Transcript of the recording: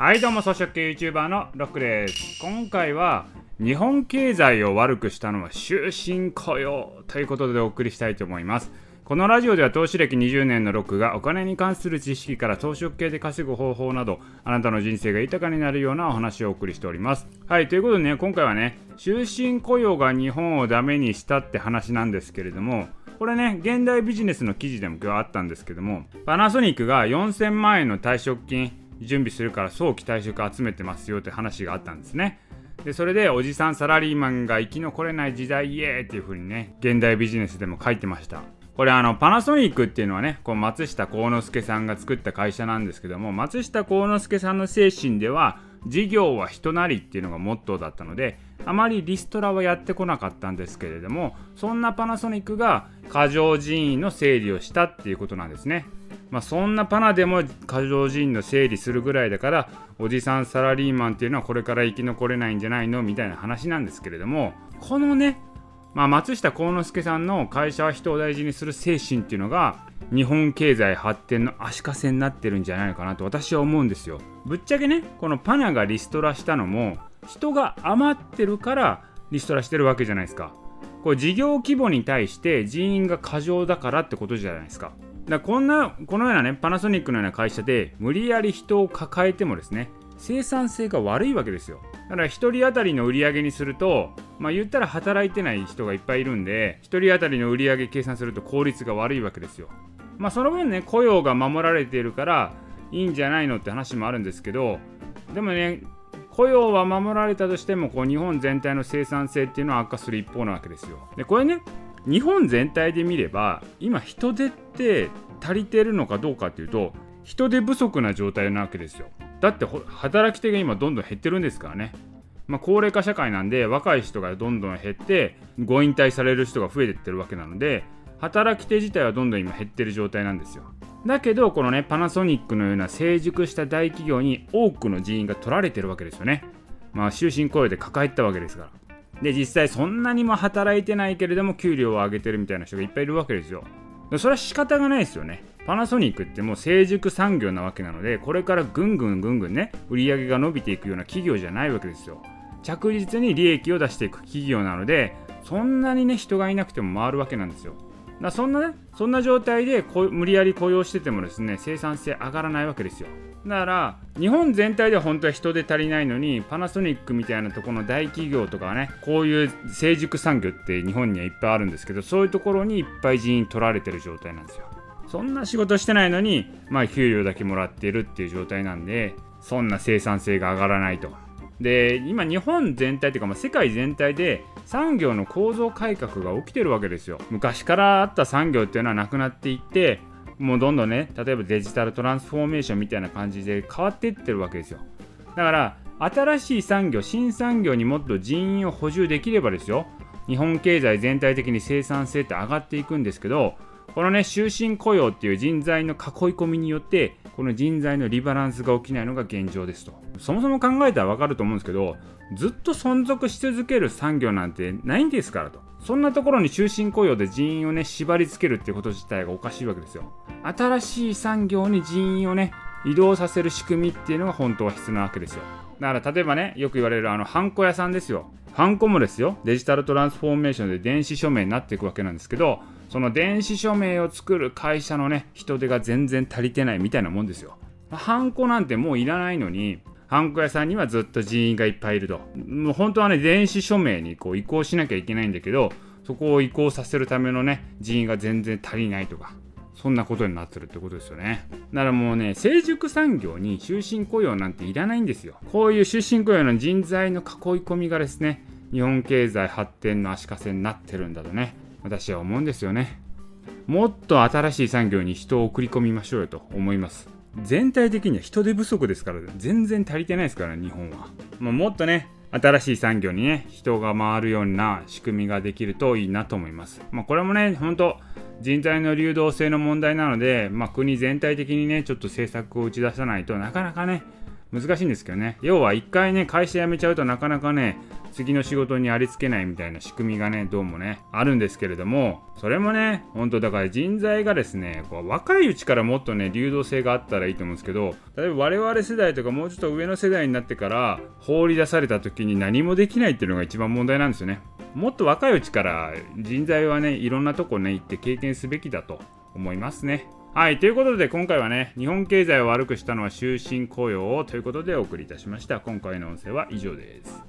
はい。どうも草食系 YouTuber のロックです今回は日本経済を悪くしたのは終身雇用ということでお送りしたいと思います。このラジオでは投資歴20年のロックがお金に関する知識から装飾系で稼ぐ方法などあなたの人生が豊かになるようなお話をお送りしております。はい。ということでね今回はね終身雇用が日本をダメにしたって話なんですけれどもこれね現代ビジネスの記事でも今日あったんですけどもパナソニックが4000万円の退職金準備するから早期退職集めてますよって話があったんですね。でそれでおじさんサラリーマンが生き残れない時代イエーっていう風にね現代ビジネスでも書いてました。これあのパナソニックっていうのはねこう松下幸之助さんが作った会社なんですけども松下幸之助さんの精神では事業は人なりっていうのがモットーだったのであまりリストラはやってこなかったんですけれどもそんなパナソニックが過剰人員の整理をしたっていうことなんですね。まあ、そんなパナでも過剰人員の整理するぐらいだからおじさんサラリーマンっていうのはこれから生き残れないんじゃないのみたいな話なんですけれどもこのね、まあ、松下幸之助さんの会社は人を大事にする精神っていうのが日本経済発展の足かせになってるんじゃないかなと私は思うんですよ。ぶっちゃけねこのパナがリストラしたのも人が余ってるからリストラしてるわけじゃないですか。これ事業規模に対して人員が過剰だからってことじゃないですか。だこんなこのようなねパナソニックのような会社で無理やり人を抱えてもですね生産性が悪いわけですよだから1人当たりの売り上げにするとまあ言ったら働いてない人がいっぱいいるんで1人当たりの売り上げ計算すると効率が悪いわけですよまあその分ね雇用が守られているからいいんじゃないのって話もあるんですけどでもね雇用は守られたとしてもこう日本全体の生産性っていうのは悪化する一方なわけですよ。でこれね日本全体で見れば今人手って足りてるのかどうかっていうと人手不足な状態なわけですよ。だって働き手が今どんどん減ってるんですからね。まあ、高齢化社会なんで若い人がどんどん減ってご引退される人が増えてってるわけなので働き手自体はどんどん今減ってる状態なんですよ。だけどこのねパナソニックのような成熟した大企業に多くの人員が取られてるわけですよね。まあ終身雇用で抱えたわけですから。で実際そんなにも働いてないけれども給料を上げてるみたいな人がいっぱいいるわけですよ。それは仕方がないですよね。パナソニックってもう成熟産業なわけなのでこれからぐんぐんぐんぐんね売り上げが伸びていくような企業じゃないわけですよ。着実に利益を出していく企業なのでそんなにね人がいなくても回るわけなんですよ。だそんなねそんな状態で無理やり雇用しててもですね生産性上がらないわけですよ。だから日本全体では本当は人手足りないのにパナソニックみたいなところの大企業とかはねこういう成熟産業って日本にはいっぱいあるんですけどそういうところにいっぱい人員取られてる状態なんですよ。そんな仕事してないのにまあ給料だけもらってるっていう状態なんでそんな生産性が上がらないと。で今日本全体というか、まあ、世界全体で産業の構造改革が起きてるわけですよ。昔からあった産業っていうのはなくなっていってもうどんどんね例えばデジタルトランスフォーメーションみたいな感じで変わっていってるわけですよ。だから新しい産業新産業にもっと人員を補充できればですよ。日本経済全体的に生産性って上がっていくんですけどこのね終身雇用っていう人材の囲い込みによってこの人材のリバランスが起きないのが現状ですと。そもそも考えたら分かると思うんですけどずっと存続し続ける産業なんてないんですからと。そんなところに終身雇用で人員をね縛り付けるっていうこと自体がおかしいわけですよ。新しい産業に人員をね移動させる仕組みっていうのが本当は必要なわけですよ。だから例えばねよく言われるあのハンコ屋さんですよ。ハンコもですよ。デジタルトランスフォーメーションで電子署名になっていくわけなんですけどその電子署名を作る会社のね人手が全然足りてないみたいなもんですよハンコなんてもういらないのにハンコ屋さんにはずっと人員がいっぱいいるともう本当はね電子署名にこう移行しなきゃいけないんだけどそこを移行させるためのね人員が全然足りないとかそんなことになってるってことですよね。だからもうね、成熟産業に終身雇用なんていらないんですよ。こういう終身雇用の人材の囲い込みがですね、日本経済発展の足かせになってるんだとね、私は思うんですよね。もっと新しい産業に人を送り込みましょうよと思います。全体的には人手不足ですから、全然足りてないですから、日本は。まあ、もっとね、新しい産業にね、人が回るような仕組みができるといいなと思います。まあ、これもね、本当人材の流動性の問題なので、まあ、国全体的にね、ちょっと政策を打ち出さないとなかなかね、難しいんですけどね。要は一回ね会社辞めちゃうとなかなかね次の仕事にありつけないみたいな仕組みがねどうもねあるんですけれどもそれもね本当だから人材がですねこう若いうちからもっとね流動性があったらいいと思うんですけど例えば我々世代とかもうちょっと上の世代になってから放り出された時に何もできないっていうのが一番問題なんですよね。もっと若いうちから人材はねいろんなとこね行って経験すべきだと思いますね。はい、ということで今回はね、日本経済を悪くしたのは終身雇用ということでお送りいたしました。今回の音声は以上です。